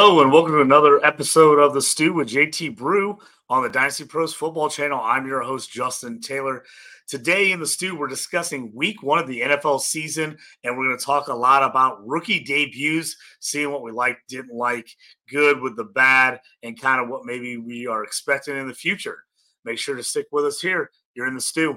Hello, and welcome to another episode of The Stew with JT Brew on the Dynasty Pros Football Channel. I'm your host, Justin Taylor. Today in The Stew, we're discussing week one of the NFL season, and we're going to talk a lot about rookie debuts, seeing what we liked, didn't like, good with the bad, and kind of what maybe we are expecting in the future. Make sure to stick with us here. You're in The Stew.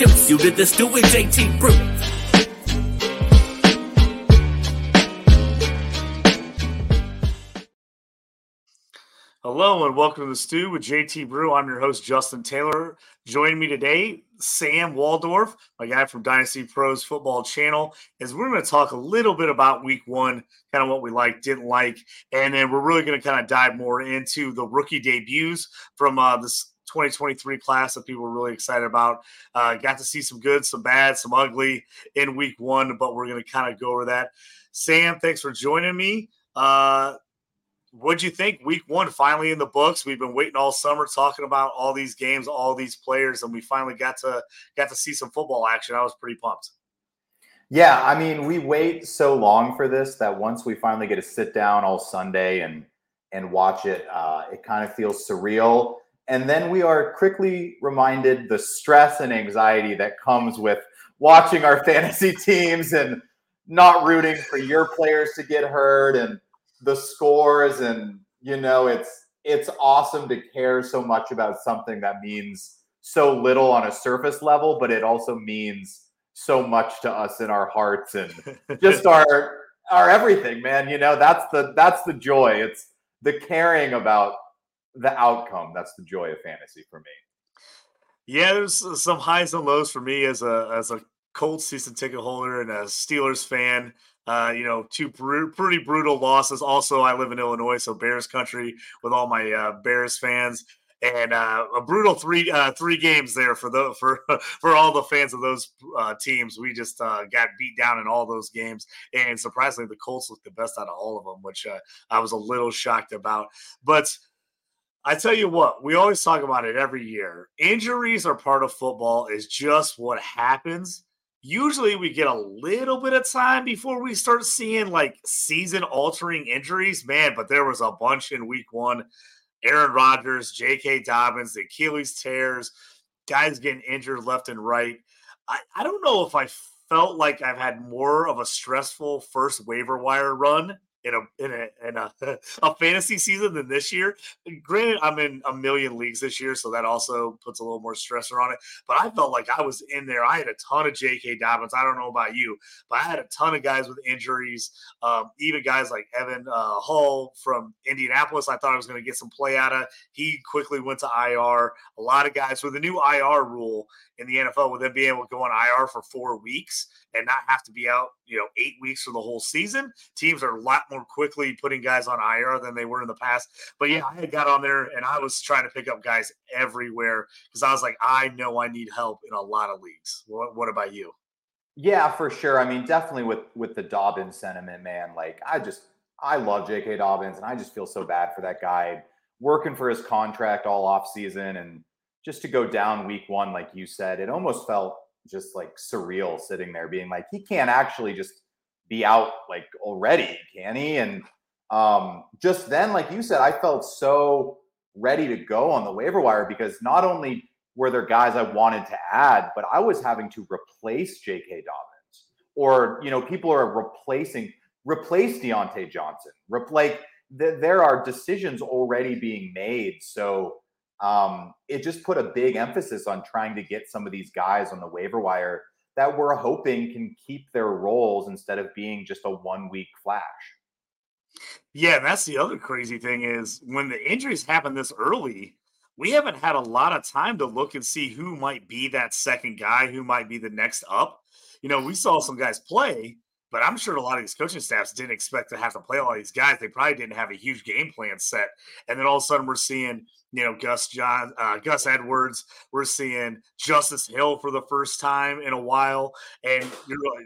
introduce you did this Stew with JT Brew. Hello and welcome to the Stew with JT Brew. I'm your host, Justin Taylor. Joining me today, Sam Waldorf, my guy from Dynasty Pros Football Channel, is we're going to talk a little bit about week one, kind of what we liked, didn't like, and then we're really going to kind of dive more into the rookie debuts from uh, this 2023 class that people were really excited about. Uh, got to see some good, some bad, some ugly in week one, but we're going to kind of go over that. Sam, thanks for joining me. Uh, what'd you think? Week one finally in the books. We've been waiting all summer talking about all these games, all these players, and we finally got to got to see some football action. I was pretty pumped. Yeah, I mean, we wait so long for this that once we finally get to sit down all Sunday and and watch it, uh, it kind of feels surreal and then we are quickly reminded the stress and anxiety that comes with watching our fantasy teams and not rooting for your players to get hurt and the scores. And you know it's it's awesome to care so much about something that means so little on a surface level but it also means so much to us in our hearts and just our our everything man. You know that's the that's the joy. It's the caring about the outcome. That's the joy of fantasy for me. Yeah, there's some highs and lows for me as a as a Colts season ticket holder and a Steelers fan. Uh, you know, two br- pretty brutal losses. Also, I live in Illinois, so Bears country with all my uh, Bears fans, and uh, a brutal three uh, three games there for the for for all the fans of those uh, teams. We just uh, got beat down in all those games, and surprisingly, the Colts looked the best out of all of them, which I was a little shocked about. But I tell you what, we always talk about it every year. Injuries are part of football, is just what happens. Usually we get a little bit of time before we start seeing like season altering injuries, man. But there was a bunch in week one. Aaron Rodgers, J.K. Dobbins, the Achilles tears, guys getting injured left and right. I, I don't know if I felt like I've had more of a stressful first waiver wire run in a in a in a, a fantasy season than this year. Granted, I'm in a million leagues this year, so that also puts a little more stressor on it. But I felt like I was in there. I had a ton of J.K. Dobbins. I don't know about you, but I had a ton of guys with injuries. Um, even guys like Evan uh, Hull from Indianapolis. I thought I was going to get some play out of. He quickly went to IR. A lot of guys with the new IR rule in the NFL with them being able to go on IR for four weeks and not have to be out, you know, eight weeks for the whole season. Teams are a lot more quickly putting guys on IR than they were in the past. But yeah, I had got on there and I was trying to pick up guys everywhere because I was like, I know I need help in a lot of leagues. What, what about you? Yeah, for sure. I mean, definitely with with the Dobbins sentiment, man. Like, I just I love J.K. Dobbins, and I just feel so bad for that guy working for his contract all off season and just to go down week one, like you said, it almost felt just like surreal sitting there being like, he can't actually just be out like already, can he? And um, just then, like you said, I felt so ready to go on the waiver wire because not only were there guys I wanted to add, but I was having to replace J.K. Dobbins, or you know, people are replacing replace Diontae Johnson. Like th- there are decisions already being made. So um, it just put a big emphasis on trying to get some of these guys on the waiver wire that we're hoping can keep their roles instead of being just a one week flash. Yeah, that's the other crazy thing is when the injuries happen this early, we haven't had a lot of time to look and see who might be that second guy, who might be the next up. You know, we saw some guys play, but I'm sure a lot of these coaching staffs didn't expect to have to play all these guys. They probably didn't have a huge game plan set. And then all of a sudden we're seeing, you know, Gus John, uh, Gus Edwards. We're seeing Justice Hill for the first time in a while. And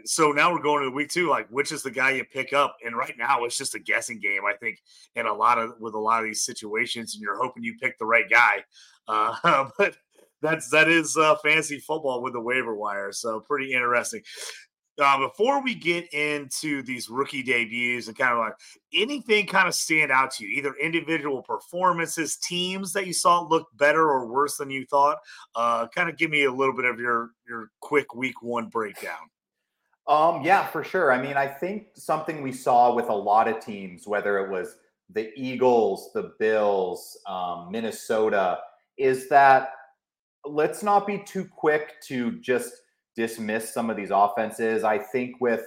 so now we're going to week two. Like, which is the guy you pick up? And right now it's just a guessing game. I think in a lot of with a lot of these situations, and you're hoping you pick the right guy. Uh, but that's that is uh, fancy football with the waiver wire. So pretty interesting. Uh, before we get into these rookie debuts and kind of like anything kind of stand out to you, either individual performances, teams that you saw look better or worse than you thought, uh, kind of give me a little bit of your your quick week one breakdown. Um, yeah, for sure. I mean, I think something we saw with a lot of teams, whether it was the Eagles, the Bills, um, Minnesota, is that let's not be too quick to just dismiss some of these offenses. I think with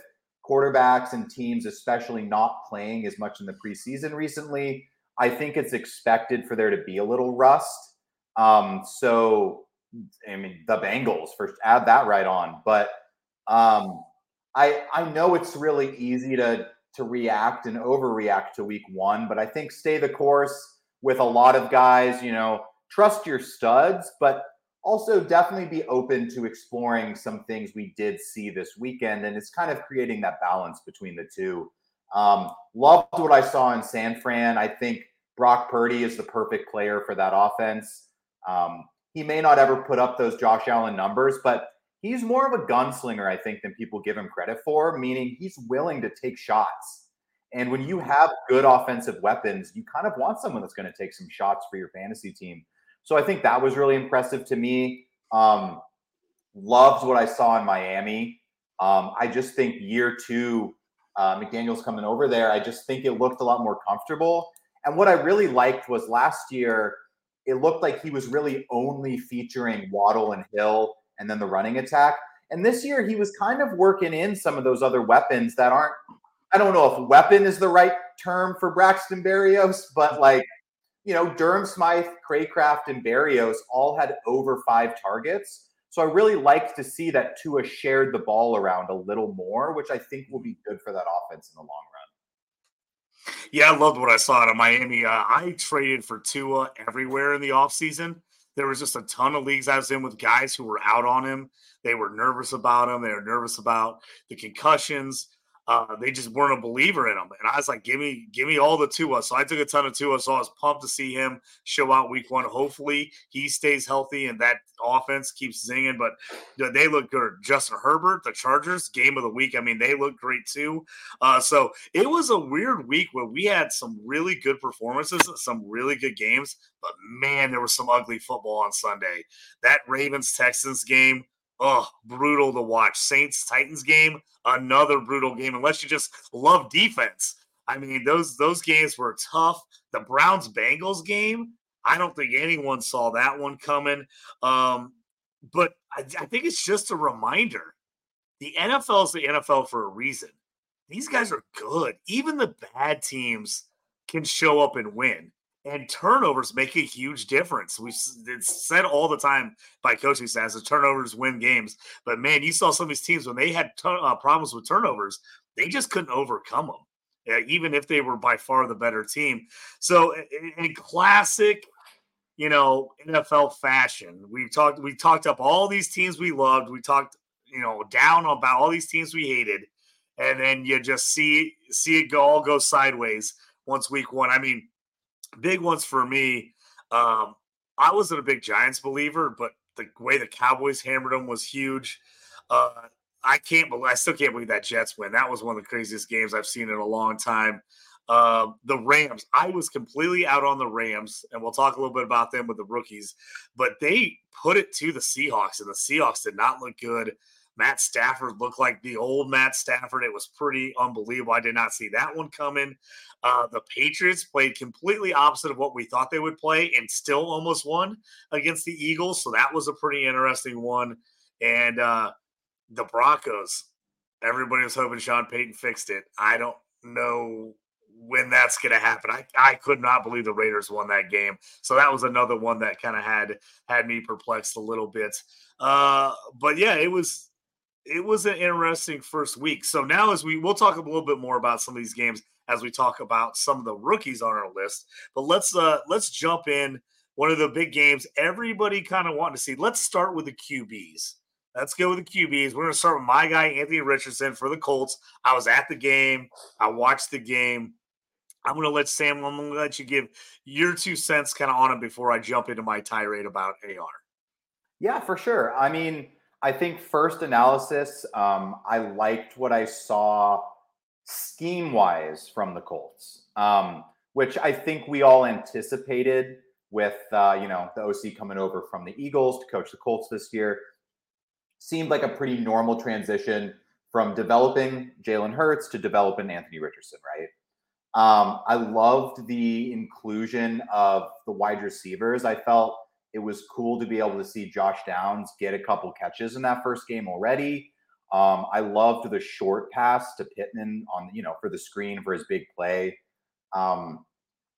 quarterbacks and teams, especially not playing as much in the preseason recently, I think it's expected for there to be a little rust. Um, so, I mean, the Bengals first add that right on, but um, I I know it's really easy to to react and overreact to week one, but I think stay the course with a lot of guys. You know, trust your studs, but also definitely be open to exploring some things we did see this weekend. And it's kind of creating that balance between the two. Um, loved what I saw in San Fran. I think Brock Purdy is the perfect player for that offense. Um, he may not ever put up those Josh Allen numbers, but he's more of a gunslinger, I think, than people give him credit for, meaning he's willing to take shots. And when you have good offensive weapons, you kind of want someone that's going to take some shots for your fantasy team. So I think that was really impressive to me. Um, loved what I saw in Miami. Um, I just think year two, uh, McDaniel's coming over there. I just think it looked a lot more comfortable. And what I really liked was last year, it looked like he was really only featuring Waddle and Hill and then the running attack. And this year, he was kind of working in some of those other weapons that aren't, I don't know if weapon is the right term for Braxton Berrios, but like you know, Durham Smythe, Cracraft, and Berrios all had over five targets. So I really liked to see that Tua shared the ball around a little more, which I think will be good for that offense in the long run. Yeah, I loved what I saw out of Miami. Uh, I traded for Tua everywhere in the offseason. There was just a ton of leagues I was in with guys who were out on him. They were nervous about him. They were nervous about the concussions uh, they just weren't a believer in him. And I was like, give me, give me all the Tua. So I took a ton of Tua. So I was pumped to see him show out week one. Hopefully he stays healthy and that offense keeps zinging. But they look good. Justin Herbert, the Chargers, game of the week. I mean, they look great too. Uh, so it was a weird week where we had some really good performances, some really good games. But man, there was some ugly football on Sunday. That Ravens Texans game oh, brutal to watch. Saints Titans game, another brutal game. Unless you just love defense, I mean those those games were tough. The Browns Bengals game, I don't think anyone saw that one coming. Um, but I, I think it's just a reminder: the NFL is the NFL for a reason. These guys are good. Even the bad teams can show up and win and turnovers make a huge difference. We it's said all the time by coaching staffs that turnovers win games. But man, you saw some of these teams when they had uh, problems with turnovers, they just couldn't overcome them, uh, even if they were by far the better team. So in, in classic, you know, NFL fashion, we talked we talked up all these teams we loved. We talked, you know, down about all these teams we hated, and then you just see see it go all go sideways once week one. I mean big ones for me. Um, I wasn't a big Giants believer, but the way the Cowboys hammered them was huge. Uh, I can't believe I still can't believe that Jets win. That was one of the craziest games I've seen in a long time. Uh, the Rams, I was completely out on the Rams, and we'll talk a little bit about them with the rookies, but they put it to the Seahawks, and the Seahawks did not look good. Matt Stafford looked like the old Matt Stafford. It was pretty unbelievable. I did not see that one coming. Uh, the Patriots played completely opposite of what we thought they would play and still almost won against the Eagles. So that was a pretty interesting one. And uh, the Broncos, everybody was hoping Sean Payton fixed it. I don't know when that's going to happen. I, I could not believe the Raiders won that game. So that was another one that kind of had had me perplexed a little bit. Uh, but yeah, it was it was an interesting first week. So now, as we we'll talk a little bit more about some of these games as we talk about some of the rookies on our list. But let's uh let's jump in one of the big games everybody kind of wanted to see. Let's start with the QBs. Let's go with the QBs. We're going to start with my guy Anthony Richardson for the Colts. I was at the game. I watched the game. I'm going to let Sam. I'm going to let you give your two cents kind of on it before I jump into my tirade about AR. Yeah, for sure. I mean, I think first analysis, um, I liked what I saw scheme wise from the Colts, um, which I think we all anticipated with uh, you know the OC coming over from the Eagles to coach the Colts this year. Seemed like a pretty normal transition from developing Jalen Hurts to developing Anthony Richardson, right? Um, I loved the inclusion of the wide receivers. I felt it was cool to be able to see Josh Downs get a couple catches in that first game already. Um, I loved the short pass to Pittman on, you know, for the screen for his big play. Um,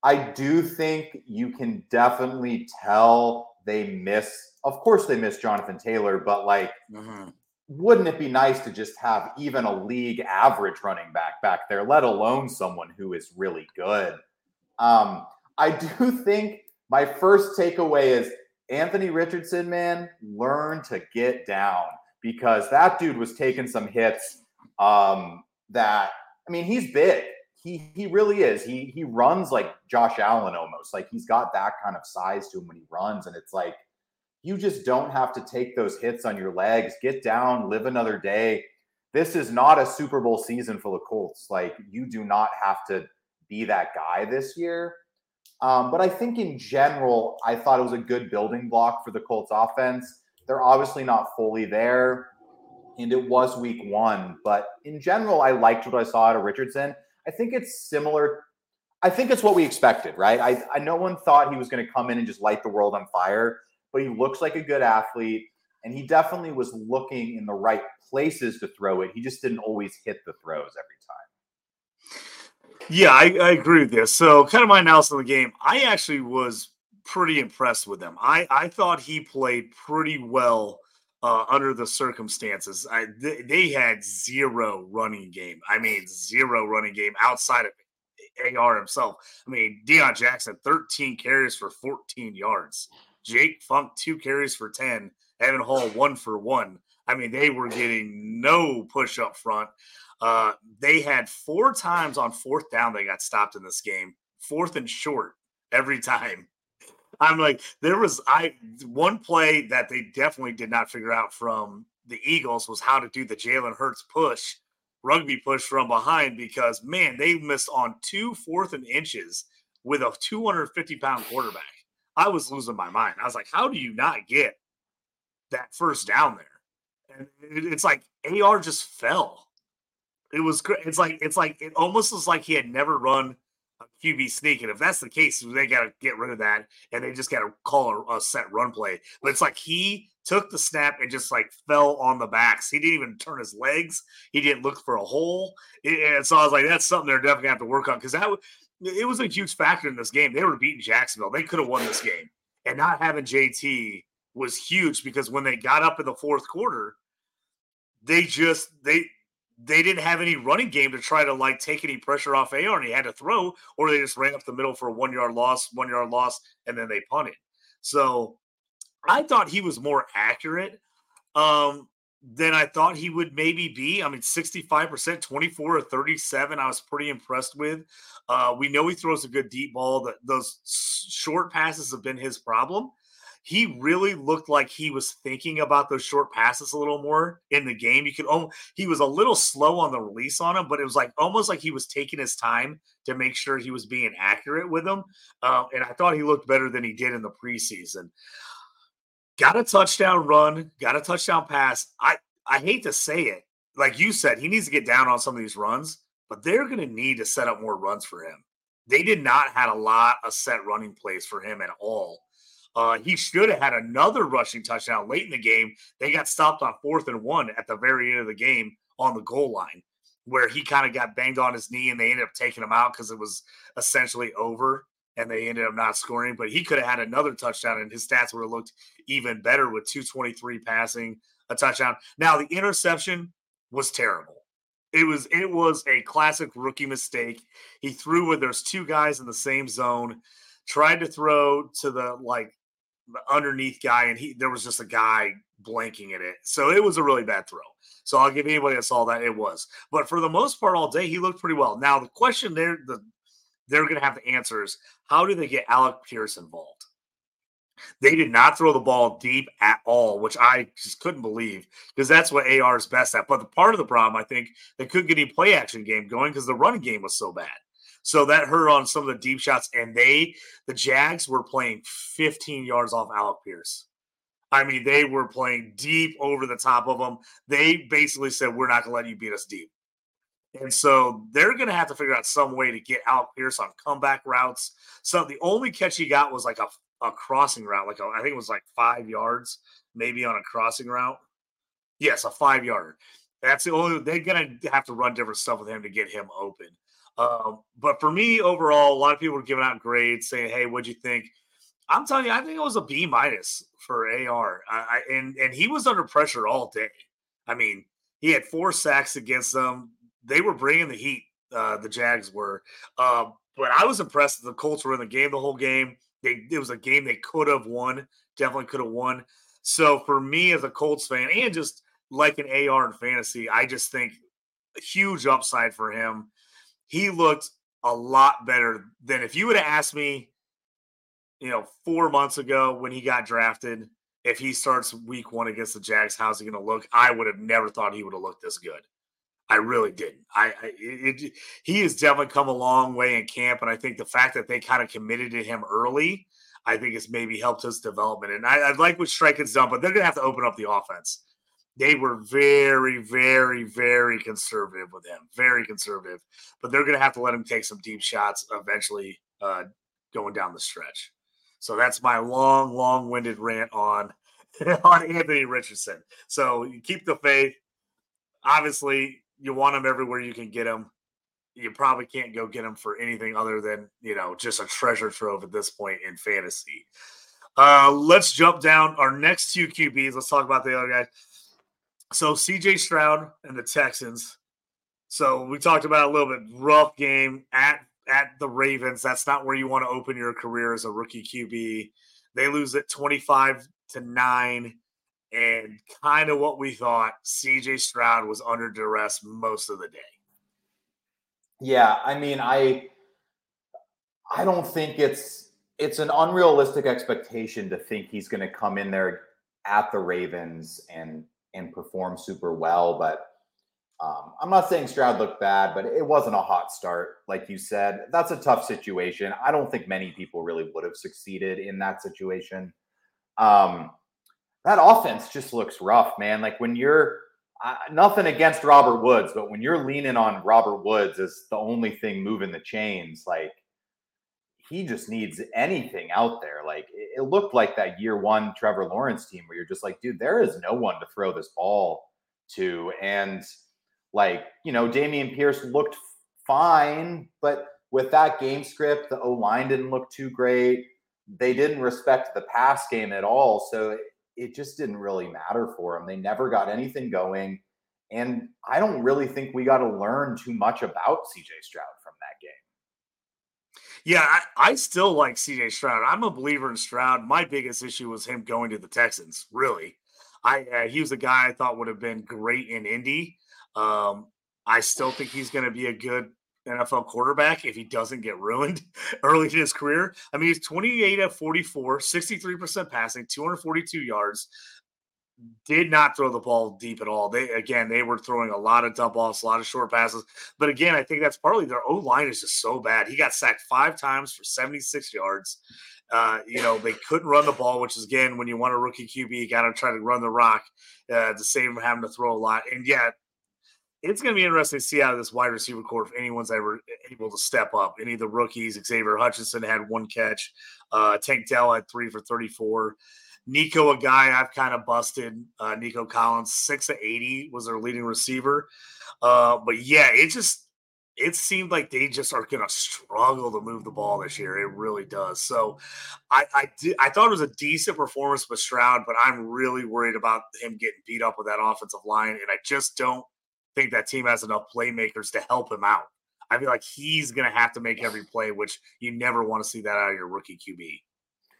I do think you can definitely tell they miss, of course, they miss Jonathan Taylor, but like, mm-hmm. wouldn't it be nice to just have even a league average running back back there, let alone someone who is really good? Um, I do think my first takeaway is Anthony Richardson, man, learn to get down because that dude was taking some hits. Um, that I mean, he's big. He he really is. He he runs like Josh Allen almost. Like he's got that kind of size to him when he runs, and it's like you just don't have to take those hits on your legs. Get down, live another day. This is not a Super Bowl season for the Colts. Like you do not have to be that guy this year. Um, but I think in general, I thought it was a good building block for the Colts offense. They're obviously not fully there, and it was week one. But in general, I liked what I saw out of Richardson. I think it's similar. I think it's what we expected, right? I, I no one thought he was going to come in and just light the world on fire, but he looks like a good athlete, and he definitely was looking in the right places to throw it. He just didn't always hit the throws every time. Yeah, I, I agree with this. So, kind of my analysis of the game, I actually was pretty impressed with him. I, I thought he played pretty well uh, under the circumstances. I, th- they had zero running game. I mean, zero running game outside of AR himself. I mean, Deon Jackson, 13 carries for 14 yards. Jake Funk, two carries for 10. Evan Hull, one for one. I mean, they were getting no push up front. Uh, they had four times on fourth down they got stopped in this game, fourth and short every time. I'm like, there was I one play that they definitely did not figure out from the Eagles was how to do the Jalen Hurts push, rugby push from behind because man, they missed on two fourth and inches with a 250 pound quarterback. I was losing my mind. I was like, how do you not get that first down there? And it's like AR just fell. It was great. It's like it's like it almost was like he had never run a QB sneak, and if that's the case, they got to get rid of that, and they just got to call a, a, set run play. But it's like he took the snap and just like fell on the backs. He didn't even turn his legs. He didn't look for a hole, and so I was like, that's something they're definitely gonna have to work on because that it was a huge factor in this game. They were beating Jacksonville. They could have won this game, and not having JT was huge because when they got up in the fourth quarter, they just they they didn't have any running game to try to like take any pressure off AR and he had to throw, or they just ran up the middle for a one yard loss, one yard loss, and then they punted. So I thought he was more accurate um, than I thought he would maybe be. I mean, 65%, 24 or 37, I was pretty impressed with. Uh, we know he throws a good deep ball. That those short passes have been his problem he really looked like he was thinking about those short passes a little more in the game. You could oh, he was a little slow on the release on him, but it was like almost like he was taking his time to make sure he was being accurate with them. Uh, and I thought he looked better than he did in the preseason. Got a touchdown run, got a touchdown pass. I I hate to say it, like you said, he needs to get down on some of these runs, but they're going to need to set up more runs for him. They did not had a lot of set running plays for him at all uh, he should have had another rushing touchdown late in the game. They got stopped on fourth and one at the very end of the game on the goal line, where he kind of got banged on his knee and they ended up taking him out because it was essentially over and they ended up not scoring. But he could have had another touchdown and his stats would have looked even better with 223 passing, a touchdown. Now the interception was terrible. It was it was a classic rookie mistake. He threw where there's two guys in the same zone, tried to throw to the like underneath guy, and he there was just a guy blanking at it. So it was a really bad throw. So I'll give anybody that saw that it was. But for the most part, all day he looked pretty well. Now the question there, the they're going to have to answer is how do they get Alec Pierce involved? They did not throw the ball deep at all, which I just couldn't believe because that's what AR is best at. But the part of the problem, I think, they couldn't get any play action game going because the running game was so bad. So that hurt on some of the deep shots. And they, the Jags, were playing 15 yards off Alec Pierce. I mean, they were playing deep over the top of them. They basically said, We're not going to let you beat us deep. And so they're going to have to figure out some way to get Alec Pierce on comeback routes. So the only catch he got was like a a crossing route, like a, I think it was like five yards, maybe on a crossing route. Yes, a five yard. That's the only they're gonna have to run different stuff with him to get him open. Um, but for me, overall, a lot of people were giving out grades, saying, "Hey, what'd you think?" I'm telling you, I think it was a B minus for AR, I, I, and and he was under pressure all day. I mean, he had four sacks against them. They were bringing the heat. Uh, the Jags were, uh, but I was impressed that the Colts were in the game the whole game. They it was a game they could have won, definitely could have won. So for me as a Colts fan and just like an AR in fantasy, I just think a huge upside for him. He looked a lot better than if you would have asked me, you know, four months ago when he got drafted, if he starts week one against the Jags, how's he going to look? I would have never thought he would have looked this good. I really didn't. I, I it, he has definitely come a long way in camp, and I think the fact that they kind of committed to him early, I think has maybe helped his development. And I, I like what Strike has done, but they're going to have to open up the offense. They were very, very, very conservative with him, very conservative. But they're going to have to let him take some deep shots eventually, uh, going down the stretch. So that's my long, long-winded rant on on Anthony Richardson. So you keep the faith. Obviously, you want him everywhere you can get him. You probably can't go get him for anything other than you know just a treasure trove at this point in fantasy. Uh, let's jump down our next two QBs. Let's talk about the other guys. So CJ Stroud and the Texans. So we talked about a little bit rough game at at the Ravens. That's not where you want to open your career as a rookie QB. They lose it 25 to 9 and kind of what we thought. CJ Stroud was under duress most of the day. Yeah, I mean, I I don't think it's it's an unrealistic expectation to think he's going to come in there at the Ravens and and perform super well. But um, I'm not saying Stroud looked bad, but it wasn't a hot start, like you said. That's a tough situation. I don't think many people really would have succeeded in that situation. Um, that offense just looks rough, man. Like when you're uh, nothing against Robert Woods, but when you're leaning on Robert Woods as the only thing moving the chains, like he just needs anything out there. Like it, it looked like that year one Trevor Lawrence team where you're just like, dude, there is no one to throw this ball to. And like, you know, Dameon Pierce looked fine, but with that game script, the O line didn't look too great. They didn't respect the pass game at all. So it just didn't really matter for them. They never got anything going. And I don't really think we got to learn too much about CJ Stroud. Yeah, I, I, still like CJ Stroud. I'm a believer in Stroud. My biggest issue was him going to the Texans. Really, I uh, he was a guy I thought would have been great in Indy. Um, I still think he's going to be a good NFL quarterback if he doesn't get ruined early in his career. I mean, he's 28 at 44, 63% passing, 242 yards. Did not throw the ball deep at all. They again, they were throwing a lot of dump offs, a lot of short passes. But again, I think that's partly their O line is just so bad. He got sacked five times for 76 yards. Uh, you know, they couldn't run the ball, which is again, when you want a rookie QB, you got to try to run the rock uh, to save him having to throw a lot. And yet, it's going to be interesting to see out of this wide receiver core if anyone's ever able to step up. Any of the rookies, Xavier Hutchinson had one catch, uh, Tank Dell had three for 34. Nico, a guy I've kind of busted. Uh, Nico Collins, six of 80 was their leading receiver. Uh, but yeah, it just, it seemed like they just are going to struggle to move the ball this year. It really does. So I I, I thought it was a decent performance by Stroud, but I'm really worried about him getting beat up with that offensive line, and I just don't think that team has enough playmakers to help him out. I feel like he's going to have to make every play, which you never want to see that out of your rookie QB.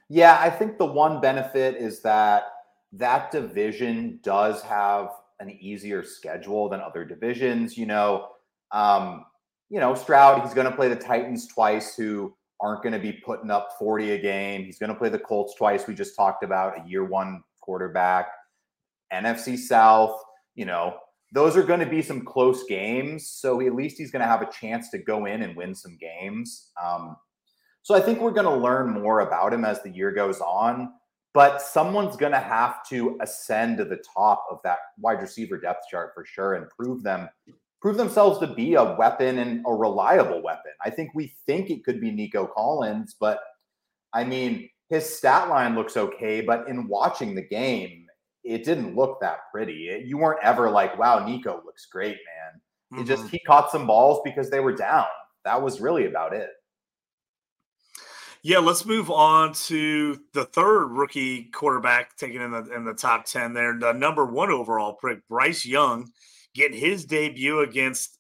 Yeah, I think the one benefit is that that division does have an easier schedule than other divisions. You know, um, you know, Stroud, he's going to play the Titans twice, who aren't going to be putting up 40 a game. He's going to play the Colts twice. We just talked about a year one quarterback. NFC South, you know, those are going to be some close games. So at least he's going to have a chance to go in and win some games. Um, so I think we're going to learn more about him as the year goes on. But someone's going to have to ascend to the top of that wide receiver depth chart for sure and prove them prove themselves to be a weapon and a reliable weapon. I think we think it could be Nico Collins, but I mean, his stat line looks okay, but in watching the game, it didn't look that pretty. You weren't ever like, wow, Nico looks great, man. Mm-hmm. He just he caught some balls because they were down. That was really about it. Yeah, let's move on to the third rookie quarterback taken in the in the top ten. There, the number one overall pick, Bryce Young, getting his debut against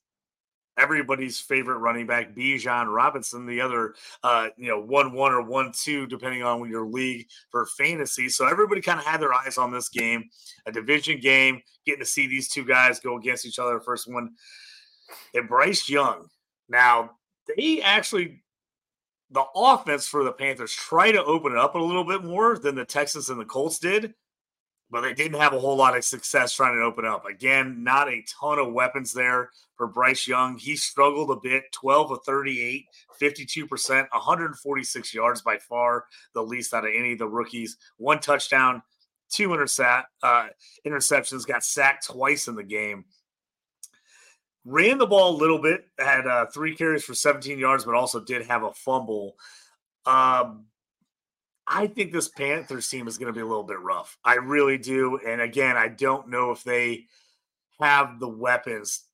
everybody's favorite running back, Bijan Robinson, the other, uh, you know, one one or one two, depending on your league for fantasy. So everybody kind of had their eyes on this game, a division game, getting to see these two guys go against each other. First one, and Bryce Young. Now they actually. The offense for the Panthers tried to open it up a little bit more than the Texans and the Colts did but they didn't have a whole lot of success trying to open up. Again, not a ton of weapons there for Bryce Young. He struggled a bit 12 of 38, 52%, 146 yards by far, the least out of any of the rookies. One touchdown, two intercept, uh, interceptions, got sacked twice in the game. Ran the ball a little bit, had uh, three carries for 17 yards, but also did have a fumble. Um, I think this Panthers team is going to be a little bit rough. I really do. And again, I don't know if they have the weapons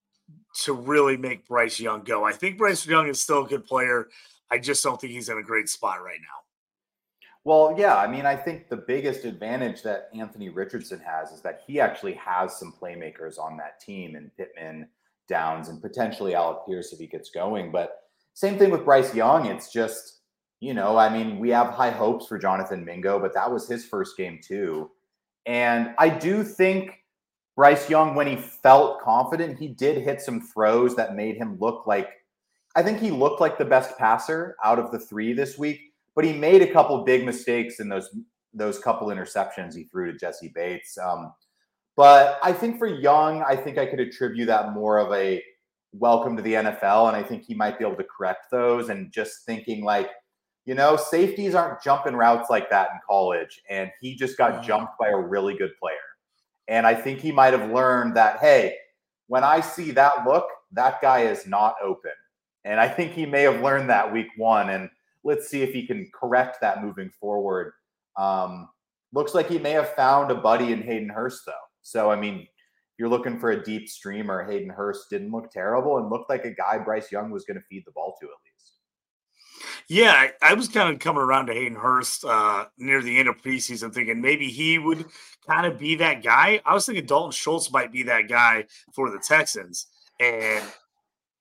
to really make Bryce Young go. I think Bryce Young is still a good player. I just don't think he's in a great spot right now. Well, yeah, I mean, I think the biggest advantage that Anthony Richardson has is that he actually has some playmakers on that team and Pittman, Downs, and potentially Alec Pierce if he gets going. But same thing with Bryce Young. It's just you know, I mean, we have high hopes for Jonathan Mingo, but that was his first game too. And I do think Bryce Young, when he felt confident, he did hit some throws that made him look like I think he looked like the best passer out of the three this week, but he made a couple big mistakes in those those couple interceptions he threw to Jessie Bates. Um, but I think for Young, I think I could attribute that more of a welcome to the NFL, and I think he might be able to correct those. And just thinking like you know, safeties aren't jumping routes like that in college. And he just got mm. jumped by a really good player. And I think he might have learned that, hey, when I see that look, that guy is not open. And I think he may have learned that week one. And let's see if he can correct that moving forward. Um, looks like he may have found a buddy in Hayden Hurst, though. So, I mean, you're looking for a deep streamer, Hayden Hurst didn't look terrible and looked like a guy Bryce Young was going to feed the ball to at least. Yeah, I, I, was kind of coming around to Hayden Hurst uh, near the end of preseason, thinking maybe he would kind of be that guy. I was thinking Dalton Schultz might be that guy for the Texans, and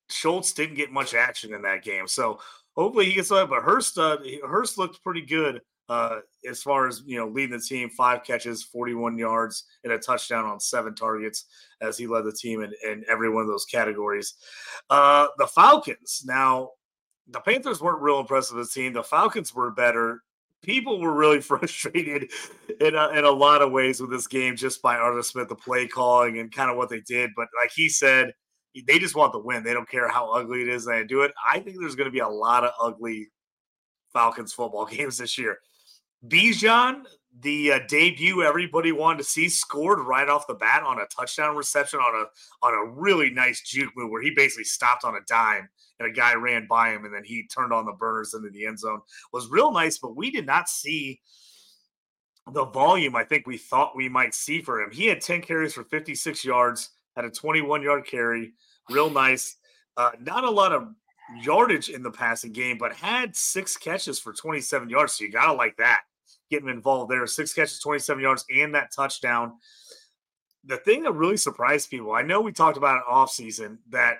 Schultz didn't get much action in that game. So hopefully he gets that. But Hurst, uh, Hurst looked pretty good uh, as far as you know leading the team. Five catches, forty-one yards, and a touchdown on seven targets as he led the team in, in every one of those categories. Uh, the Falcons now the Panthers weren't real impressive as a team. The Falcons were better. People were really frustrated in a, in a lot of ways with this game just by Arthur Smith, the play calling and kind of what they did. But like he said, they just want the win. They don't care how ugly it is they do it. I think there's going to be a lot of ugly Falcons football games this year. Bijan, the uh, debut everybody wanted to see, scored right off the bat on a touchdown reception on a on a really nice juke move where he basically stopped on a dime and a guy ran by him and then he turned on the burners into the end zone. Was real nice, but we did not see the volume I think we thought we might see for him. He had 10 carries for 56 yards, had a 21 yard carry, real nice. Uh, not a lot of yardage in the passing game, but had six catches for 27 yards. So you gotta like that. Getting involved there. Six catches, 27 yards, and that touchdown. The thing that really surprised people, I know we talked about it off season that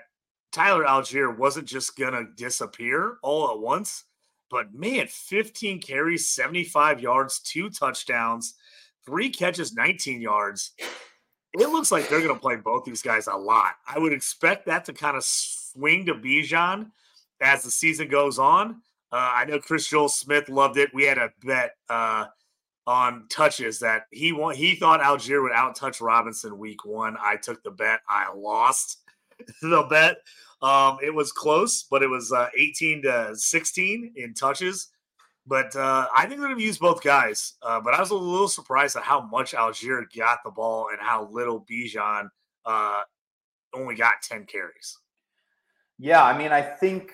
Tyler Allgeier wasn't just gonna disappear all at once, but man, 15 carries, 75 yards, two touchdowns, three catches, 19 yards. It looks like they're gonna play both these guys a lot. I would expect that to kind of swing to Bijan as the season goes on. Uh, I know Chris Joel Smith loved it. We had a bet uh, on touches that he want, he thought Allgeier would out touch Robinson week one. I took the bet. I lost the bet. Um, it was close, but it was uh, 18 to 16 in touches. But uh, I think they're going to use both guys. Uh, but I was a little surprised at how much Allgeier got the ball and how little Bijan uh, only got 10 carries. Yeah, I mean, I think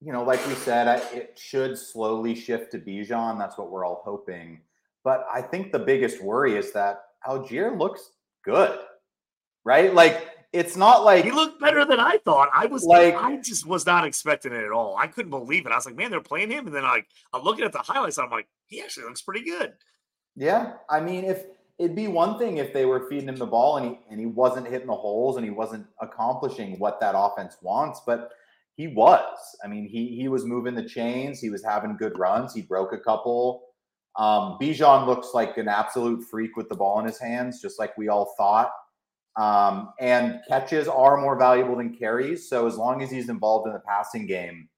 you know, like we said, I, it should slowly shift to Bijan. That's what we're all hoping. But I think the biggest worry is that Allgeier looks good, right? Like it's not like he looked better than I thought. I was like, I just was not expecting it at all. I couldn't believe it. I was like, man, they're playing him, and then like I'm looking at the highlights. I'm like, he actually looks pretty good. Yeah, I mean, if it'd be one thing if they were feeding him the ball and he and he wasn't hitting the holes and he wasn't accomplishing what that offense wants, but he was. I mean, he he was moving the chains. He was having good runs. He broke a couple. Um, Bijan looks like an absolute freak with the ball in his hands, just like we all thought. Um, and catches are more valuable than carries. So as long as he's involved in the passing game,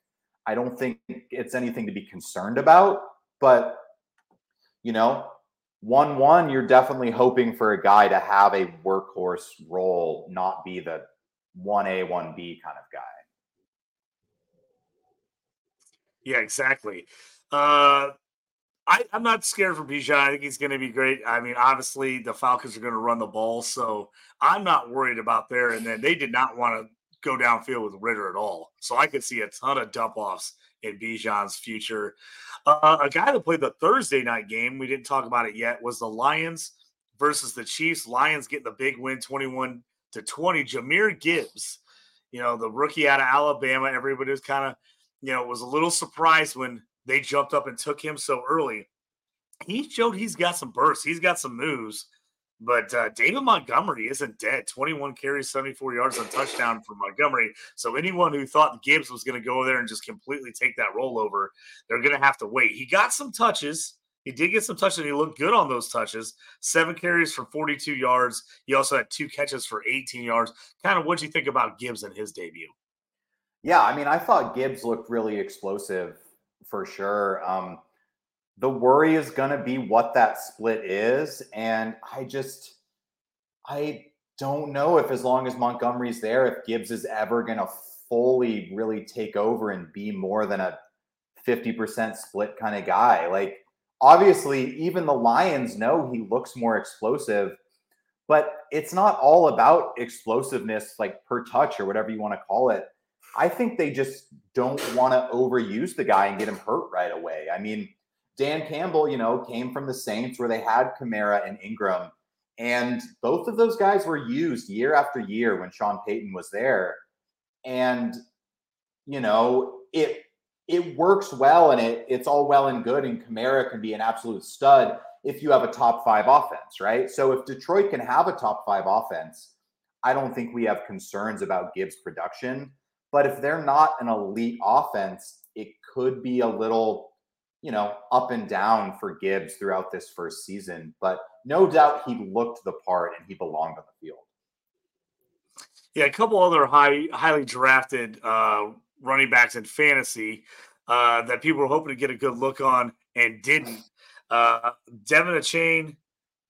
I don't think it's anything to be concerned about. But you know, one one, you're definitely hoping for a guy to have a workhorse role, not be the one A one B kind of guy. Yeah, exactly. Uh, I, am not scared for Bijan. I think he's going to be great. I mean, obviously, the Falcons are going to run the ball, so I'm not worried about there. And then they did not want to go downfield with Ridder at all. So I could see a ton of dump offs in Bijan's future. Uh, a guy that played the Thursday night game, we didn't talk about it yet, was the Lions versus the Chiefs. Lions getting the big win 21 to 20. Jahmyr Gibbs, you know, the rookie out of Alabama, everybody was kind of you know, was a little surprised when they jumped up and took him so early. He showed he's got some bursts, he's got some moves. But uh, David Montgomery isn't dead. 21 carries, 74 yards on touchdown for Montgomery. So anyone who thought Gibbs was going to go there and just completely take that rollover, they're going to have to wait. He got some touches. He did get some touches. And he looked good on those touches. Seven carries for 42 yards. He also had two catches for 18 yards. Kind of what do you think about Gibbs in his debut? Yeah, I mean, I thought Gibbs looked really explosive for sure. Um, the worry is going to be what that split is. And I just, I don't know if as long as Montgomery's there, if Gibbs is ever going to fully really take over and be more than a 50% split kind of guy. Like, obviously, even the Lions know he looks more explosive, but it's not all about explosiveness, like per touch or whatever you want to call it. I think they just don't want to overuse the guy and get him hurt right away. I mean, Dan Campbell, you know, came from the Saints where they had Kamara and Ingram, and both of those guys were used year after year when Sean Payton was there. And you know, it it works well and it it's all well and good, and Kamara can be an absolute stud if you have a top five offense, right? So if Detroit can have a top five offense, I don't think we have concerns about Gibbs' production. But if they're not an elite offense, it could be a little, you know, up and down for Gibbs throughout this first season. But no doubt he looked the part and he belonged on the field. Yeah, a couple other high, highly drafted uh, running backs in fantasy uh, that people were hoping to get a good look on and didn't. Uh, De'Von Achane,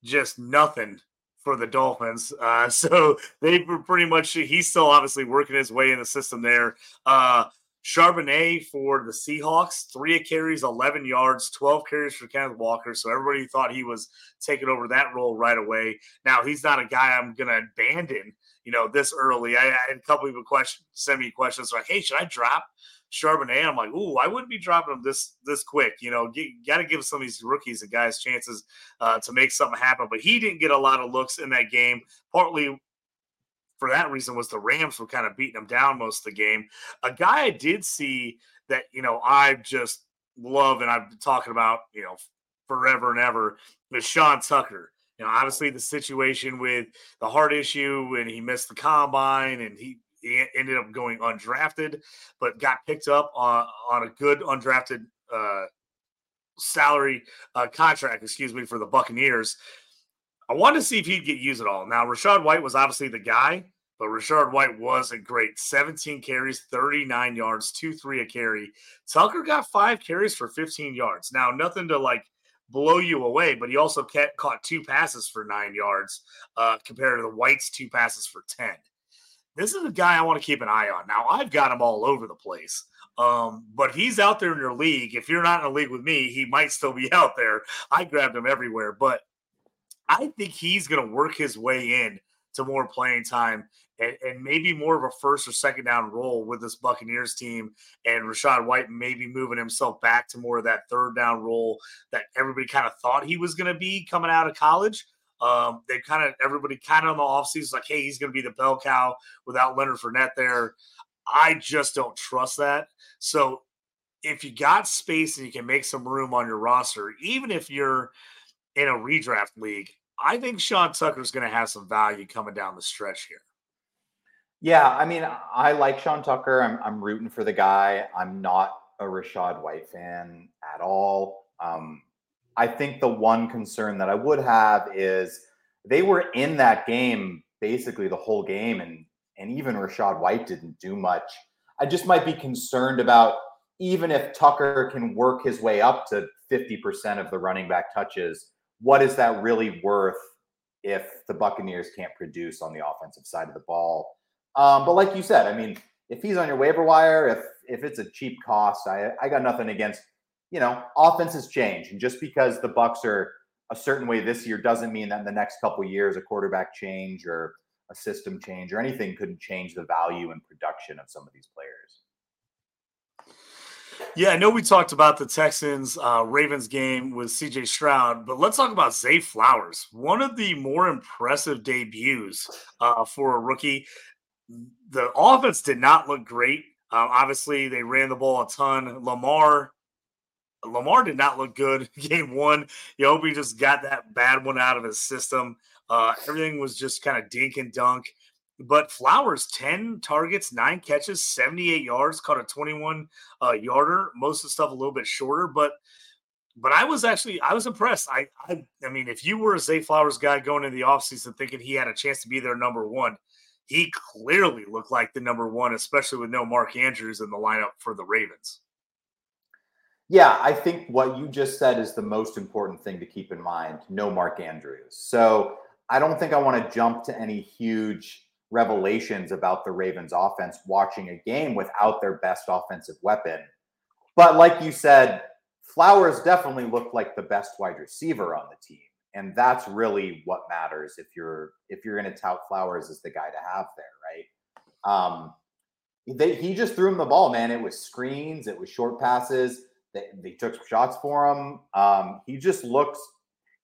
just nothing for the Dolphins. Uh, so they were pretty much, he's still obviously working his way in the system there. Uh, Charbonnet for the Seahawks, three carries, 11 yards, 12 carries for Kenneth Walker. So everybody thought he was taking over that role right away. Now, he's not a guy I'm going to abandon, you know, this early. I, I had a couple people question, send me questions like, hey, should I drop Charbonnet. I'm like, ooh, I wouldn't be dropping him this this quick. You know, got to give some of these rookies and guys chances uh, to make something happen. But he didn't get a lot of looks in that game, partly for that reason was the Rams were kind of beating him down most of the game. A guy I did see that you know I just love and I've been talking about you know forever and ever is Sean Tucker. You know, obviously the situation with the heart issue and he missed the combine and he, he ended up going undrafted, but got picked up on, on a good undrafted uh, salary uh, contract, excuse me, for the Buccaneers. I wanted to see if he'd get used at all. Now, Rachaad White was obviously the guy, but Rachaad White wasn't great. 17 carries, 39 yards, 2 3 a carry. Tucker got five carries for 15 yards. Now, nothing to like blow you away, but he also kept, caught two passes for nine yards uh, compared to the White's two passes for 10. This is a guy I want to keep an eye on. Now, I've got him all over the place. Um, but he's out there in your league. If you're not in a league with me, he might still be out there. I grabbed him everywhere, but I think he's going to work his way in to more playing time and, and, maybe more of a first or second down role with this Buccaneers team. And Rachaad White maybe moving himself back to more of that third down role that everybody kind of thought he was going to be coming out of college. Um, they kind of everybody kind of on the offseason like, hey, he's going to be the bell cow without Leonard Fournette there. I just don't trust that. So if you got space and you can make some room on your roster, even if you're in a redraft league, I think Sean Tucker's going to have some value coming down the stretch here. Yeah, I mean, I like Sean Tucker. I'm I'm rooting for the guy. I'm not a Rachaad White fan at all. Um, I think the one concern that I would have is they were in that game basically the whole game, and and even Rachaad White didn't do much. I just might be concerned about even if Tucker can work his way up to 50% of the running back touches, what is that really worth if the Buccaneers can't produce on the offensive side of the ball? Um, but like you said, I mean, if he's on your waiver wire, if if it's a cheap cost, I I got nothing against. You know, offenses change, and just because the Bucks are a certain way this year doesn't mean that in the next couple years a quarterback change or a system change or anything couldn't change the value and production of some of these players. Yeah, I know we talked about the Texans uh, Ravens game with CJ Stroud, but let's talk about Zay Flowers. One of the more impressive debuts uh, for a rookie the offense did not look great. Um, obviously, they ran the ball a ton. Lamar, Lamar did not look good game one. He just got that bad one out of his system. Uh, everything was just kind of dink and dunk. But Flowers, 10 targets, nine catches, 78 yards, caught a 21 uh, yarder. Most of the stuff a little bit shorter, but but I was actually I was impressed. I I, I mean, if you were a Zay Flowers guy going into the offseason thinking he had a chance to be their number one, he clearly looked like the number one, especially with no Mark Andrews in the lineup for the Ravens. Yeah, I think what you just said is the most important thing to keep in mind. No Mark Andrews. So I don't think I want to jump to any huge revelations about the Ravens offense watching a game without their best offensive weapon. But like you said, Flowers definitely looked like the best wide receiver on the team and that's really what matters if you're if you're going to tout Flowers as the guy to have there, right? Um, they, he just threw him the ball, man. It was screens, it was short passes. They, took shots for him. Um, he just looks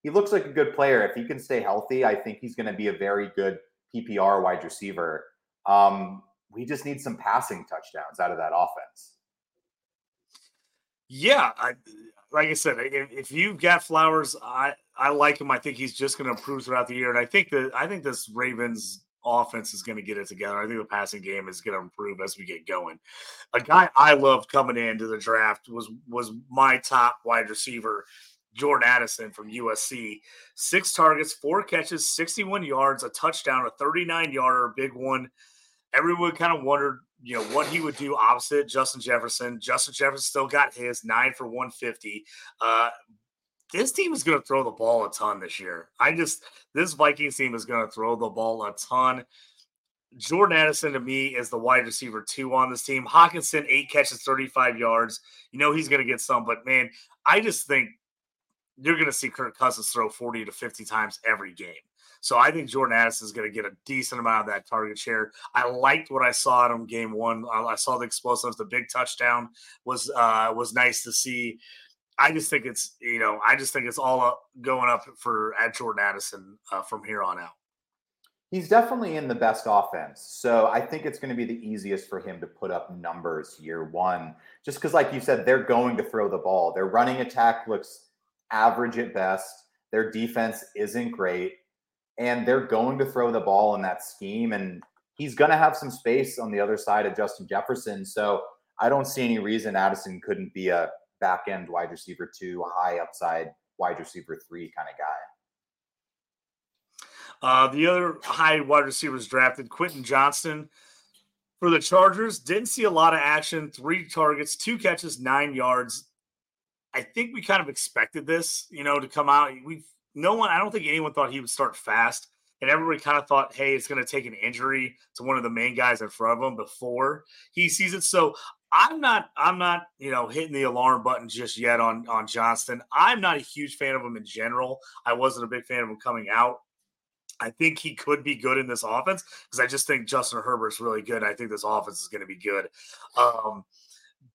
he looks like a good player. If he can stay healthy, I think he's going to be a very good PPR wide receiver. Um, we just need some passing touchdowns out of that offense. Yeah, I, like I said, if, if you've got Flowers, I I like him. I think he's just going to improve throughout the year, and I think that I think this Ravens offense is going to get it together. I think the passing game is going to improve as we get going. A guy I loved coming into the draft was was my top wide receiver, Jordan Addison from USC. Six targets, four catches, 61 yards, a touchdown, a 39 yarder, big one. Everyone kind of wondered you know what he would do opposite Justin Jefferson. Justin Jefferson still got his nine for 150. Uh, this team is going to throw the ball a ton this year. I just this Vikings team is going to throw the ball a ton. Jordan Addison to me is the wide receiver two on this team. Hockenson eight catches, 35 yards. You know he's going to get some, but man, I just think you're going to see Kirk Cousins throw 40 to 50 times every game. So I think Jordan Addison is going to get a decent amount of that target share. I liked what I saw at him game one. I saw the explosives. The big touchdown was uh, was nice to see. I just think it's you know I just think it's all up, going up for at Jordan Addison uh, from here on out. He's definitely in the best offense. So I think it's going to be the easiest for him to put up numbers year one. Just because, like you said, they're going to throw the ball. Their running attack looks average at best. Their defense isn't great. And they're going to throw the ball in that scheme. And he's going to have some space on the other side of Justin Jefferson. So I don't see any reason Addison couldn't be a back end wide receiver two, high upside wide receiver three kind of guy. Uh, the other high wide receivers drafted, Quentin Johnston for the Chargers. Didn't see a lot of action. Three targets, two catches, nine yards. I think we kind of expected this, you know, to come out. We no one, I don't think anyone thought he would start fast, and everybody kind of thought, hey, it's going to take an injury to one of the main guys in front of him before he sees it. So I'm not, I'm not, you know, hitting the alarm button just yet on on Johnston. I'm not a huge fan of him in general. I wasn't a big fan of him coming out. I think he could be good in this offense because I just think Justin Herbert's really good. I think this offense is going to be good. Um,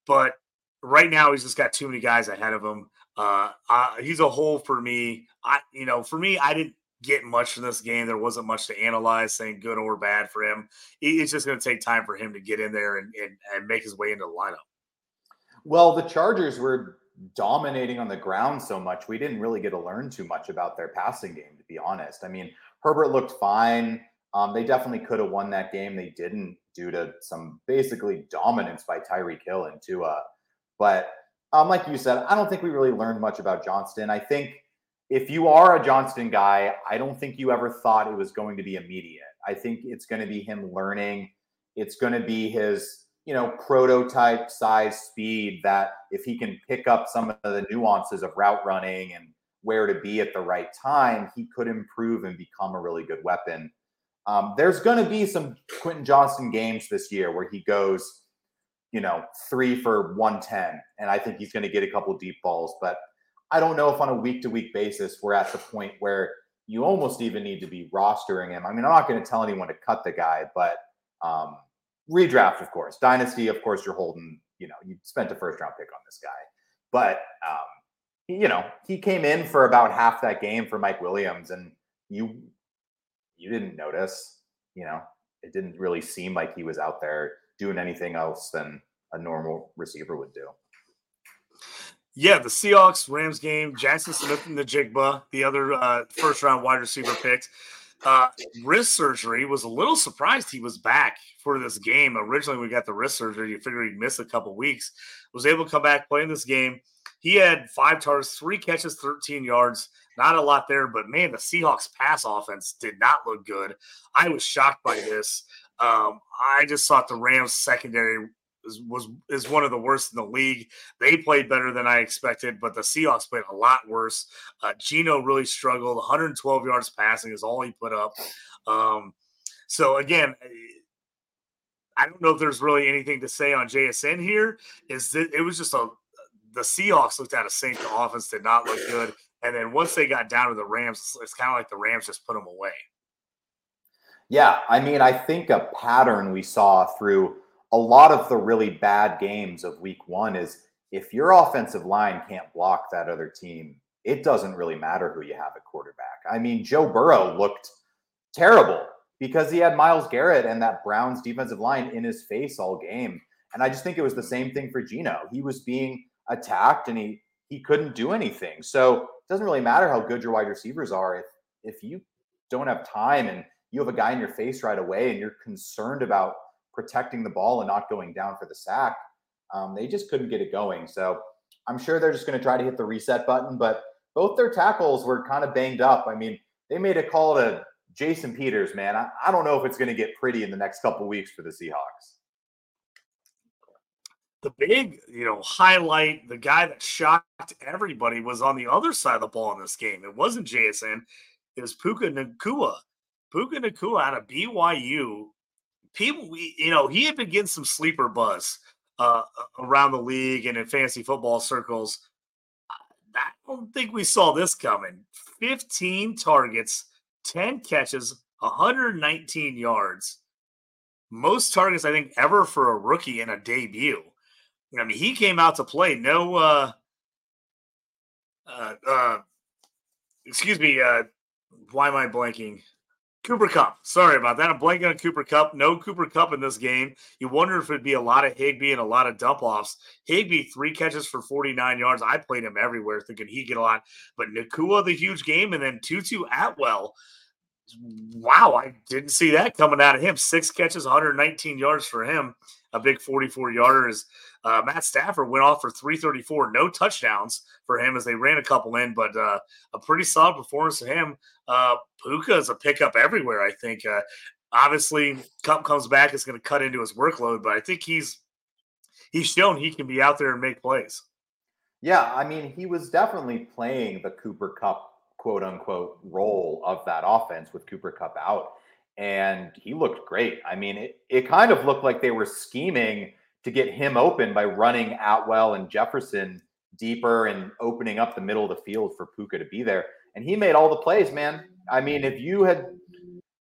but right now he's just got too many guys ahead of him. Uh, he's a hole for me. I, you know, for me, I didn't get much from this game. There wasn't much to analyze, saying good or bad for him. It's just going to take time for him to get in there and, and, and make his way into the lineup. Well, the Chargers were dominating on the ground so much, we didn't really get to learn too much about their passing game, to be honest. I mean, Herbert looked fine. Um, they definitely could have won that game. They didn't due to some basically dominance by Tyreek Hill and Tua. But um, like you said, I don't think we really learned much about Johnston. I think if you are a Johnston guy, I don't think you ever thought it was going to be immediate. I think it's going to be him learning. It's going to be his, you know, prototype size speed that if he can pick up some of the nuances of route running and where to be at the right time, he could improve and become a really good weapon. Um, there's going to be some Quentin Johnston games this year where he goes, you know, three for 110. And I think he's going to get a couple deep balls. But I don't know if on a week to week basis, we're at the point where you almost even need to be rostering him. I mean, I'm not going to tell anyone to cut the guy, but um, redraft, of course. Dynasty, of course, you're holding, you know, you spent a first round pick on this guy. But, um, you know, he came in for about half that game for Mike Williams, and you you didn't notice. You know, it didn't really seem like he was out there doing anything else than a normal receiver would do. Yeah, the Seahawks Rams game, Jackson Smith-Njigba, the Jigba, the other uh, first round wide receiver picked. Uh, wrist surgery was a little surprised he was back for this game. Originally, we got the wrist surgery. You figure he'd miss a couple weeks. Was able to come back, playing this game. He had five targets, three catches, 13 yards. Not a lot there, but man, the Seahawks pass offense did not look good. I was shocked by this. Um, I just thought the Rams secondary was, was is one of the worst in the league. They played better than I expected, but the Seahawks played a lot worse. Uh, Geno really struggled. 112 yards passing is all he put up. Um, so again, I don't know if there's really anything to say on JSN here. Is that it was just a the Seahawks looked out of sync. The offense did not look good. And then once they got down to the Rams, it's kind of like the Rams just put them away. Yeah, I mean, I think a pattern we saw through a lot of the really bad games of week one is if your offensive line can't block that other team, it doesn't really matter who you have at quarterback. I mean, Joe Burrow looked terrible because he had Myles Garrett and that Browns defensive line in his face all game. And I just think it was the same thing for Geno. He was being attacked and he he couldn't do anything. So it doesn't really matter how good your wide receivers are if if you don't have time and you have a guy in your face right away and you're concerned about protecting the ball and not going down for the sack. Um, they just couldn't get it going. So I'm sure they're just going to try to hit the reset button. But both their tackles were kind of banged up. I mean, they made a call to Jason Peters, man. I, I don't know if it's going to get pretty in the next couple weeks for the Seahawks the big, you know, highlight, the guy that shocked everybody was on the other side of the ball in this game. It wasn't JSN, it was Puka Nacua. Puka Nacua out of BYU. People, you know, he had been getting some sleeper buzz uh, around the league and in fantasy football circles. I don't think we saw this coming. 15 targets, 10 catches, 119 yards. Most targets, I think, ever for a rookie in a debut. I mean, he came out to play. No, uh, uh, uh excuse me. Uh, why am I blanking? Cooper Kupp. Sorry about that. I'm blanking on Cooper Kupp. No Cooper Kupp in this game. You wonder if it'd be a lot of Higbee and a lot of dump offs. Higbee, three catches for 49 yards. I played him everywhere thinking he'd get a lot. But Nacua, the huge game, and then Tutu Atwell. Wow, I didn't see that coming out of him. Six catches, 119 yards for him. A big 44 yarder is uh, Matt Stafford went off for 334, no touchdowns for him as they ran a couple in, but uh, a pretty solid performance of him. Uh, Puka is a pickup everywhere, I think. Uh, obviously, Kupp comes back, it's going to cut into his workload, but I think he's he's shown he can be out there and make plays. Yeah, I mean, he was definitely playing the Cooper Kupp quote unquote role of that offense with Cooper Kupp out. And he looked great. I mean, it, it kind of looked like they were scheming to get him open by running Atwell and Jefferson deeper and opening up the middle of the field for Puka to be there. And he made all the plays, man. I mean, if you had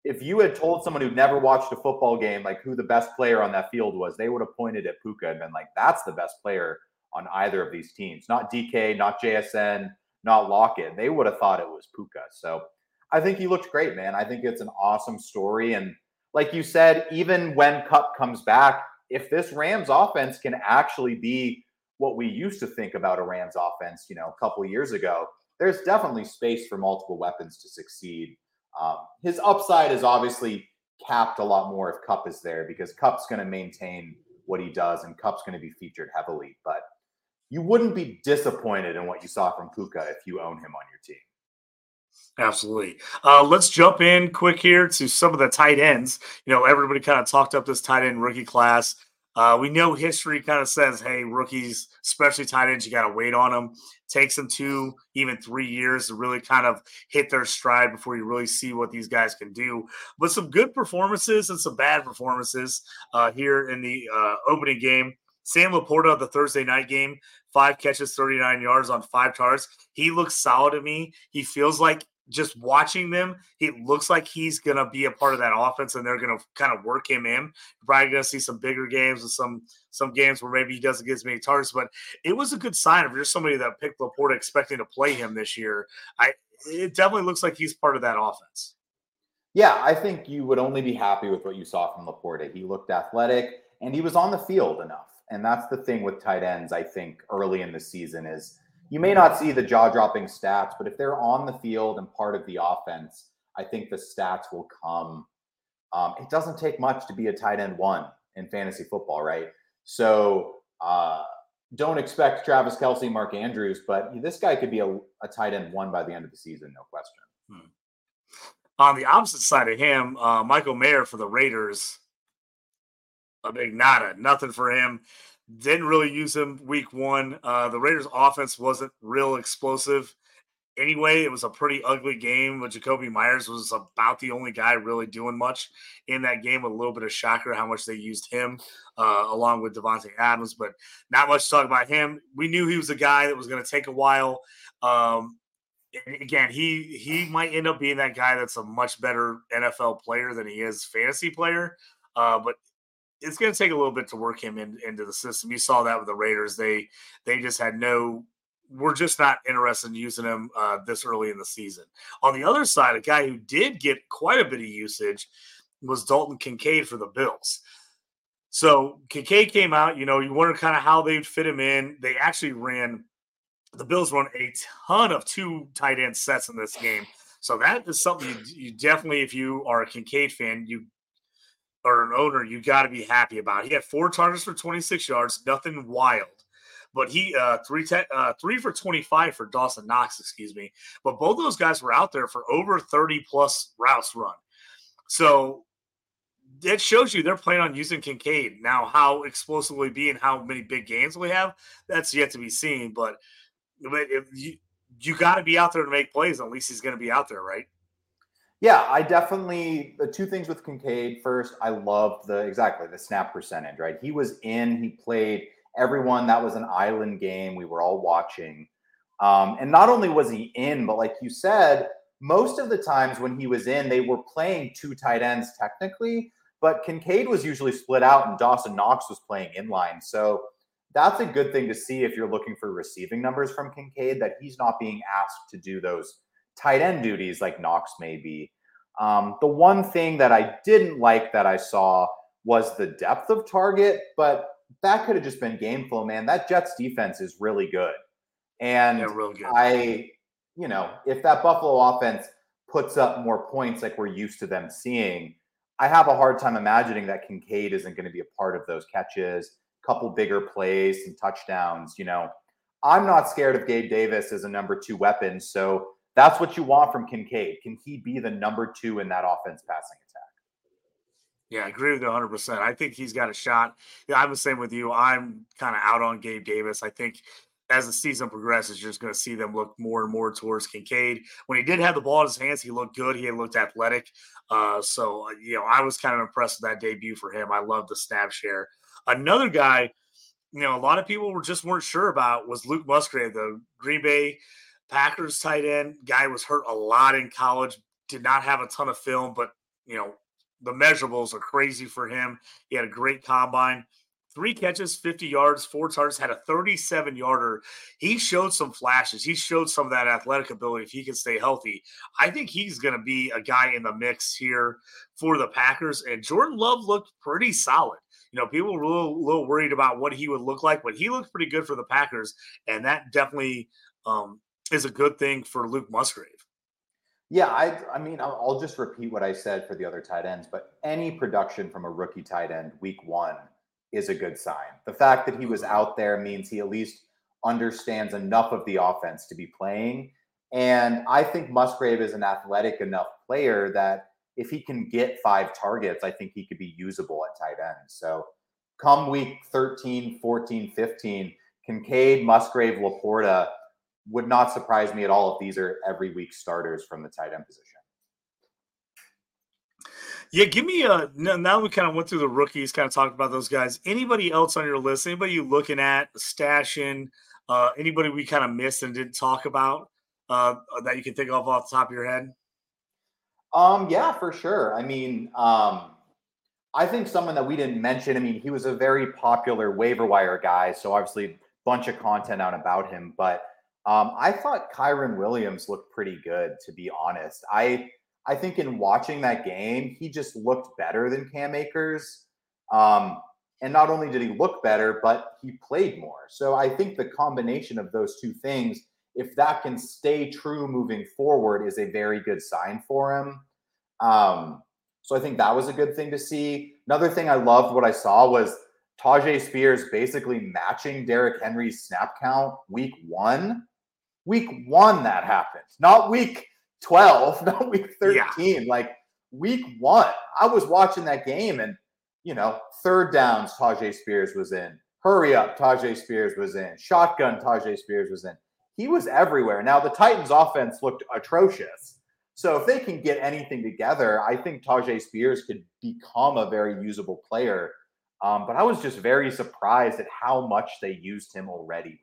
if you had told someone who'd never watched a football game like who the best player on that field was, they would have pointed at Puka and been like, that's the best player on either of these teams. Not DK, not JSN, not Lockett. They would have thought it was Puka. So I think he looked great, man. I think it's an awesome story. And like you said, even when Kupp comes back, if this Rams offense can actually be what we used to think about a Rams offense, you know, a couple years ago, there's definitely space for multiple weapons to succeed. Um, his upside is obviously capped a lot more if Kupp is there because Kupp's going to maintain what he does and Kupp's going to be featured heavily. But you wouldn't be disappointed in what you saw from Puka if you own him on your team. Absolutely. Uh, let's jump in quick here to some of the tight ends. You know, everybody kind of talked up this tight end rookie class. Uh, we know history kind of says, hey, rookies, especially tight ends, you got to wait on them. Takes them two, even three years to really kind of hit their stride before you really see what these guys can do. But some good performances and some bad performances uh, here in the uh, opening game. Sam LaPorta, of the Thursday night game, five catches, 39 yards on five targets. He looks solid to me. He feels like just watching them, he looks like he's going to be a part of that offense, and they're going to kind of work him in. Probably going to see some bigger games and some some games where maybe he doesn't get as many targets. But it was a good sign if you're somebody that picked LaPorta expecting to play him this year. I it definitely looks like he's part of that offense. Yeah, I think you would only be happy with what you saw from LaPorta. He looked athletic and he was on the field enough. And that's the thing with tight ends, I think, early in the season is you may not see the jaw dropping stats, but if they're on the field and part of the offense, I think the stats will come. Um, it doesn't take much to be a tight end one in fantasy football, right? So uh, don't expect Travis Kelce, Mark Andrews, but this guy could be a, a, tight end one by the end of the season, no question. Hmm. On the opposite side of him, uh, Michael Mayer for the Raiders, a big nada, nothing for him. Didn't really use him week one. Uh, the Raiders' offense wasn't real explosive. Anyway, it was a pretty ugly game, but Jakobi Meyers was about the only guy really doing much in that game. A little bit of shocker how much they used him uh, along with Davante Adams, but not much to talk about him. We knew he was a guy that was going to take a while. Um, again, he he might end up being that guy that's a much better NFL player than he is fantasy player. Uh, but it's going to take a little bit to work him in, into the system. You saw that with the Raiders; they they just had no. We're just not interested in using him uh, this early in the season. On the other side, a guy who did get quite a bit of usage was Dalton Kincaid for the Bills. So Kincaid came out. You know, you wonder kind of how they'd fit him in. They actually ran. The Bills run a ton of two tight end sets in this game. So that is something you, you definitely, if you are a Kincaid fan, you or an owner, you got to be happy about. He had four targets for 26 yards, nothing wild, but he uh three te- uh three for 25 for Dawson Knox, excuse me. But both those guys were out there for over 30 plus routes run. So it shows you they're planning on using Kincaid. Now, how explosively be and how many big games we have, that's yet to be seen. But, but you you got to be out there to make plays. At least he's going to be out there, right? Yeah, I definitely the two things with Kincaid. First, I loved the exactly the snap percentage. Right, he was in. He played everyone. That was an island game. We were all watching, um, and not only was he in, but like you said, most of the times when he was in, they were playing two tight ends technically, but Kincaid was usually split out, and Dawson Knox was playing inline. So that's a good thing to see if you're looking for receiving numbers from Kincaid. That he's not being asked to do those tight end duties like Knox may be. Um, the one thing that I didn't like that I saw was the depth of target, but that could have just been game flow, man. That Jets defense is really good. And yeah, good. I, you know, if that Buffalo offense puts up more points like we're used to them seeing, I have a hard time imagining that Kincaid isn't going to be a part of those catches, A couple bigger plays, and touchdowns. You know, I'm not scared of Gabe Davis as a number two weapon. So that's what you want from Kincaid. Can he be the number two in that offense passing attack? Yeah, I agree with you 100%. I think he's got a shot. Yeah, I'm the same with you. I'm kind of out on Gabe Davis. I think as the season progresses, you're just going to see them look more and more towards Kincaid. When he did have the ball in his hands, he looked good. He looked athletic. Uh, so, uh, you know, I was kind of impressed with that debut for him. I love the snap share. Another guy, you know, a lot of people were just weren't sure about was Luke Musgrave, the Green Bay Packers tight end. Guy was hurt a lot in college, did not have a ton of film, but, you know, the measurables are crazy for him. He had a great combine. Three catches, 50 yards, four targets, had a 37 yarder. He showed some flashes. He showed some of that athletic ability if he can stay healthy. I think he's going to be a guy in the mix here for the Packers. And Jordan Love looked pretty solid. You know, people were a little, little worried about what he would look like, but he looked pretty good for the Packers. And that definitely um, is a good thing for Luke Musgrave. Yeah, I, I mean, I'll, I'll just repeat what I said for the other tight ends, but any production from a rookie tight end week one is a good sign. The fact that he was mm-hmm. out there means he at least understands enough of the offense to be playing. And I think Musgrave is an athletic enough player that if he can get five targets, I think he could be usable at tight end. So come week 13, 14, 15, Kincaid, Musgrave, Laporta would not surprise me at all if these are every week starters from the tight end position. Yeah, give me a now we kind of went through the rookies, kind of talked about those guys. Anybody else on your list? Anybody you looking at, stashing? Uh, anybody we kind of missed and didn't talk about uh, that you can think of off the top of your head? Um, yeah, for sure. I mean, um, I think someone that we didn't mention. I mean, he was a very popular waiver wire guy, so obviously a bunch of content out about him. But um, I thought Kyren Williams looked pretty good, to be honest. I I think in watching that game, he just looked better than Cam Akers. Um, and not only did he look better, but he played more. So I think the combination of those two things, if that can stay true moving forward, is a very good sign for him. Um, so I think that was a good thing to see. Another thing I loved what I saw was Tyjae Spears basically matching Derrick Henry's snap count week one. Week one that happened, not week 12, not week 13. Yeah. Like week one, I was watching that game and, you know, third downs, Tyjae Spears was in. Hurry up, Tyjae Spears was in. Shotgun, Tyjae Spears was in. He was everywhere. Now, the Titans' offense looked atrocious. So if they can get anything together, I think Tyjae Spears could become a very usable player. Um, but I was just very surprised at how much they used him already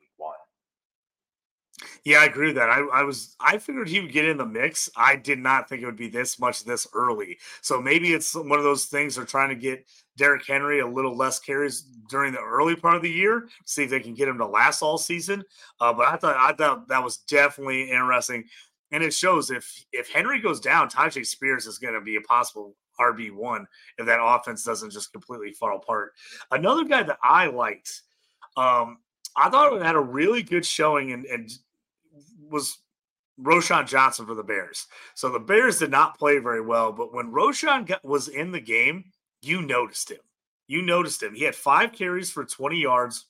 yeah, I agree with that. I, I was I figured he would get in the mix. I did not think it would be this much this early. So maybe it's one of those things they're trying to get Derrick Henry a little less carries during the early part of the year, see if they can get him to last all season. Uh, but I thought I thought that was definitely interesting. And it shows if if Henry goes down, Tyjae Spears is going to be a possible RB one if that offense doesn't just completely fall apart. Another guy that I liked, um, I thought had a really good showing and, and was Roschon Johnson for the Bears. So the Bears did not play very well, but when Roschon got, was in the game, you noticed him. You noticed him. He had five carries for 20 yards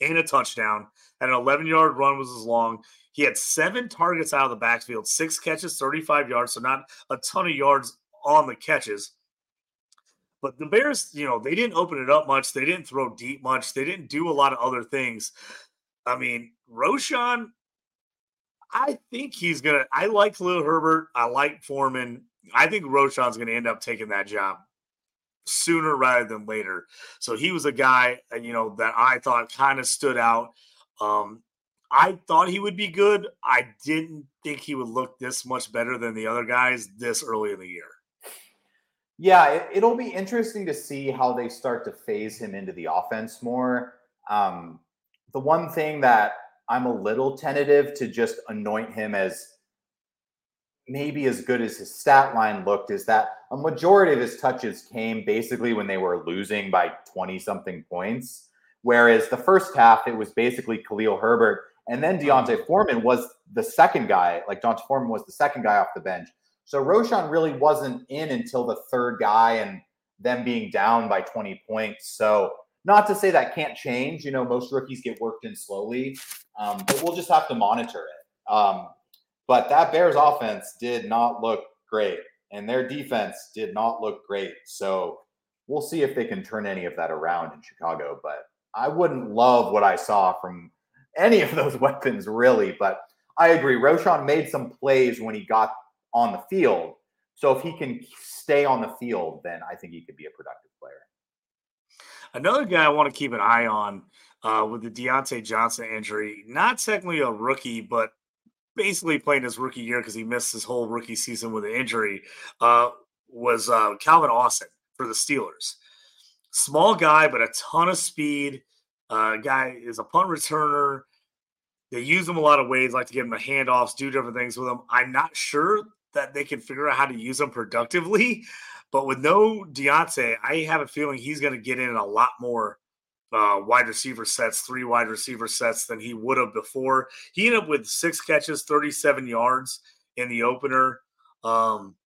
and a touchdown. And an 11 yard run was as long. He had seven targets out of the backfield, six catches, 35 yards. So not a ton of yards on the catches. But the Bears, you know, they didn't open it up much. They didn't throw deep much. They didn't do a lot of other things. I mean, Roschon I think he's gonna. I like Khalil Herbert. I like Foreman. I think Roschon's gonna end up taking that job sooner rather than later. So he was a guy, uh, you know, that I thought kind of stood out. Um, I thought he would be good. I didn't think he would look this much better than the other guys this early in the year. Yeah, it, will be interesting to see how they start to phase him into the offense more. Um, the one thing that I'm a little tentative to just anoint him as maybe as good as his stat line looked is that a majority of his touches came basically when they were losing by 20 something points. Whereas the first half, it was basically Khalil Herbert. And then D'Onta mm-hmm. Foreman was the second guy, like D'Onta Foreman was the second guy off the bench. So Roschon really wasn't in until the third guy and them being down by 20 points. So not to say that can't change. You know, most rookies get worked in slowly, um, but we'll just have to monitor it. Um, but that Bears offense did not look great, and their defense did not look great. So we'll see if they can turn any of that around in Chicago. But I wouldn't love what I saw from any of those weapons, really. But I agree. Roschon made some plays when he got on the field. So if he can stay on the field, then I think he could be a productive. Another guy I want to keep an eye on uh, with the Diontae Johnson injury, not technically a rookie, but basically playing his rookie year because he missed his whole rookie season with an injury, uh, was uh, Calvin Austin for the Steelers. Small guy, but a ton of speed. Uh, guy is a punt returner. They use him a lot of ways, like to give him the handoffs, do different things with him. I'm not sure that they can figure out how to use him productively, but with no Diontae, I have a feeling he's going to get in a lot more uh, wide receiver sets, three wide receiver sets than he would have before. He ended up with six catches, 37 yards in the opener. Um,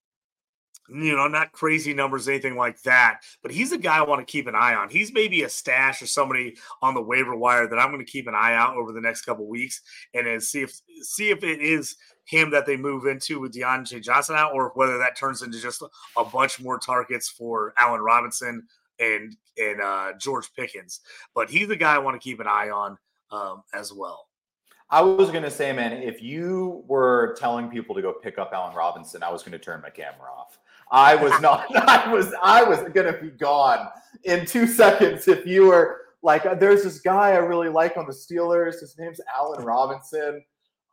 you know, not crazy numbers, anything like that. But he's a guy I want to keep an eye on. He's maybe a stash or somebody on the waiver wire that I'm going to keep an eye out over the next couple weeks and see if see if it is him that they move into with Diontae Johnson out, or whether that turns into just a bunch more targets for Allen Robinson and and uh, George Pickens. But he's the guy I want to keep an eye on um, as well. I was going to say, man, if you were telling people to go pick up Allen Robinson, I was going to turn my camera off. I was not. I was. I was going to be gone in two seconds if you were like. There's this guy I really like on the Steelers. His name's Allen Robinson.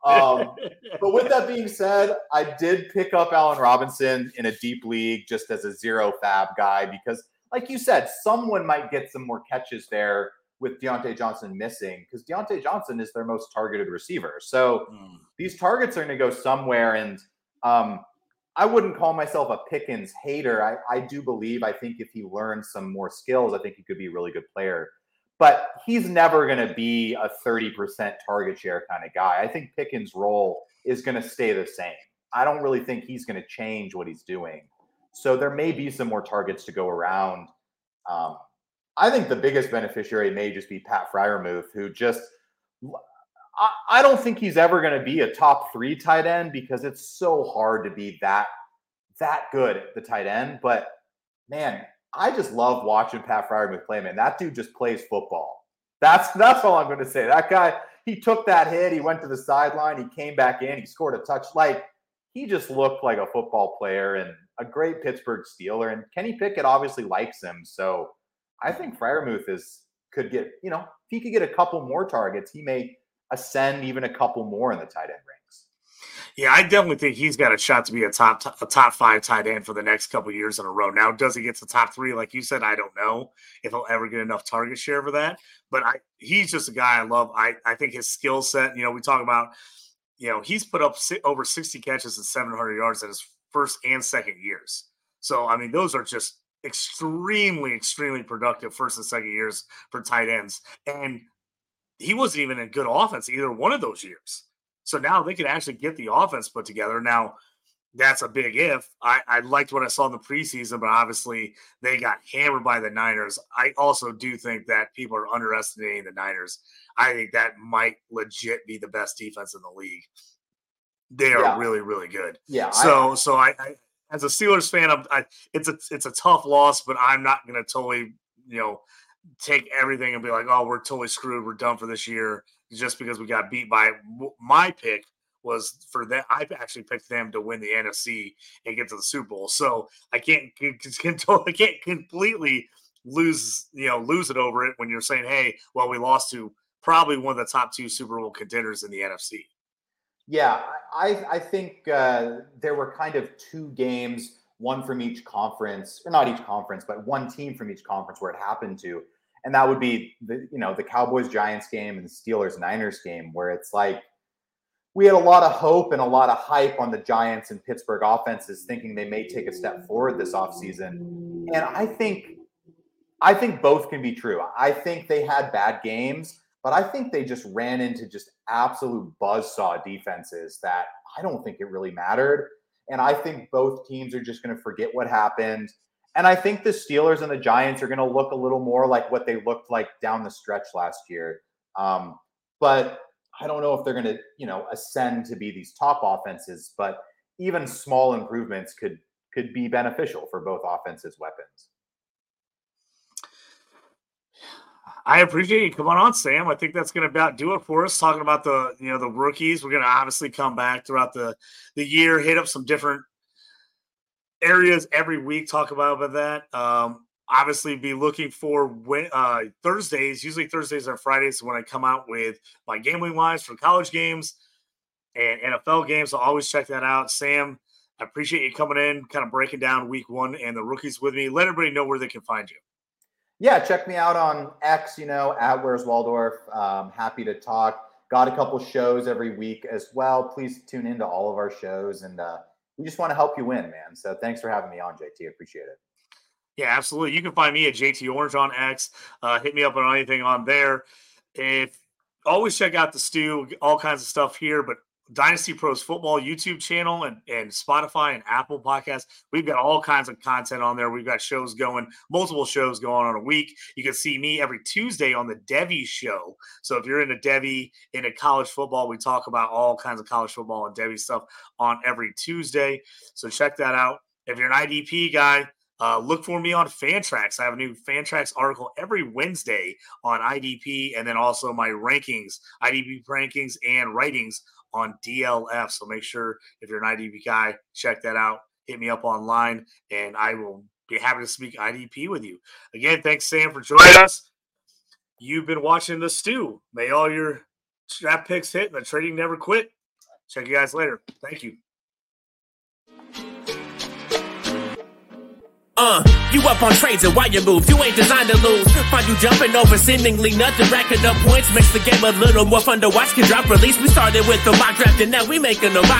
Um, but with that being said, I did pick up Allen Robinson in a deep league just as a zero FAAB guy because, like you said, someone might get some more catches there with Diontae Johnson missing because Diontae Johnson is their most targeted receiver. So mm. these targets are going to go somewhere. And um, I wouldn't call myself a Pickens hater. I, I do believe, I think if he learns some more skills, I think he could be a really good player but he's never going to be a 30% target share kind of guy. I think Pickens' role is going to stay the same. I don't really think he's going to change what he's doing. So there may be some more targets to go around. Um, I think the biggest beneficiary may just be Pat Freiermuth, who just I, I don't think he's ever going to be a top three tight end because it's so hard to be that that good at the tight end. But man, I just love watching Pat Freiermuth play, man. That dude just plays football. That's that's all I'm going to say. That guy, he took that hit, he went to the sideline, he came back in, he scored a touch. Like he just looked like a football player and a great Pittsburgh Steeler. And Kenny Pickett obviously likes him, so I think Freiermuth is could get you know if he could get a couple more targets, he may ascend even a couple more in the tight end ranks. Yeah, I definitely think he's got a shot to be a top a top five tight end for the next couple years in a row. Now, does he get to top three, like you said? I don't know if he'll ever get enough target share for that. But I, he's just a guy I love. I, I think his skill set. You know, we talk about, you know, he's put up over sixty catches and seven hundred yards in his first and second years. So I mean, those are just extremely, extremely productive first and second years for tight ends. And he wasn't even in good offense either one of those years. So now they can actually get the offense put together. Now, that's a big if. I, I liked what I saw in the preseason, but obviously they got hammered by the Niners. I also do think that people are underestimating the Niners. I think that might legit be the best defense in the league. They are yeah. really, really good. Yeah. So, I, so I, I, as a Steelers fan, I'm, I, it's a it's a tough loss, but I'm not going to totally, you know, take everything and be like, oh, we're totally screwed. We're done for this year just because we got beat by my pick was for that. I actually picked them to win the NFC and get to the Super Bowl. So I can't I can't completely lose you know lose it over it when you're saying, hey, well, we lost to probably one of the top two Super Bowl contenders in the NFC. Yeah, I I think uh, there were kind of two games, one from each conference, or not each conference, but one team from each conference where it happened to and that would be the you know the Cowboys Giants game and the Steelers Niners game where it's like we had a lot of hope and a lot of hype on the Giants and Pittsburgh offenses, thinking they may take a step forward this offseason. And I think I think both can be true. I think they had bad games, but I think they just ran into just absolute buzzsaw defenses that I don't think it really mattered. And I think both teams are just going to forget what happened. And I think the Steelers and the Giants are going to look a little more like what they looked like down the stretch last year. Um, but I don't know if they're going to, you know, ascend to be these top offenses. But even small improvements could could be beneficial for both offenses' weapons. I appreciate you coming on, Sam. I think that's going to about do it for us. Talking about the you know the rookies, we're going to obviously come back throughout the the year, hit up some different areas every week. Talk about, about that. Um, obviously, be looking for when, uh, Thursdays. Usually Thursdays and Fridays when I come out with my gambling wise for college games and NFL games. So always check that out, Sam. I appreciate you coming in, kind of breaking down week one and the rookies with me. Let everybody know where they can find you yeah, check me out on X, you know, at Where's Waldorf. Um, happy to talk. Got a couple shows every week as well. Please tune into all of our shows. And uh, we just want to help you win, man. So thanks for having me on, JT. Appreciate it. Yeah, absolutely. You can find me at JT Orange on X. Uh, hit me up on anything on there. If always check out the stew, all kinds of stuff here, but Dynasty Pros Football YouTube channel and, and Spotify and Apple Podcasts. We've got all kinds of content on there. We've got shows going, multiple shows going on a week. You can see me every Tuesday on the Devy Show. So if you're into Devy, into college football, we talk about all kinds of college football and Devy stuff on every Tuesday. So check that out. If you're an IDP guy, uh, look for me on Fantrax. I have a new Fantrax article every Wednesday on IDP and then also my rankings, IDP rankings and writings on DLF. So make sure if you're an IDP guy, check that out. Hit me up online and I will be happy to speak IDP with you. Again, thanks, Sam, for joining us. You've been watching The Stew. May all your draft picks hit and the trading never quit. Check you guys later. Thank you. Uh, you up on trades and why you move? You ain't designed to lose. Find you jumping over seemingly nothing, racking up points makes the game a little more fun to watch. Can drop release. We started with the mock draft and now we making a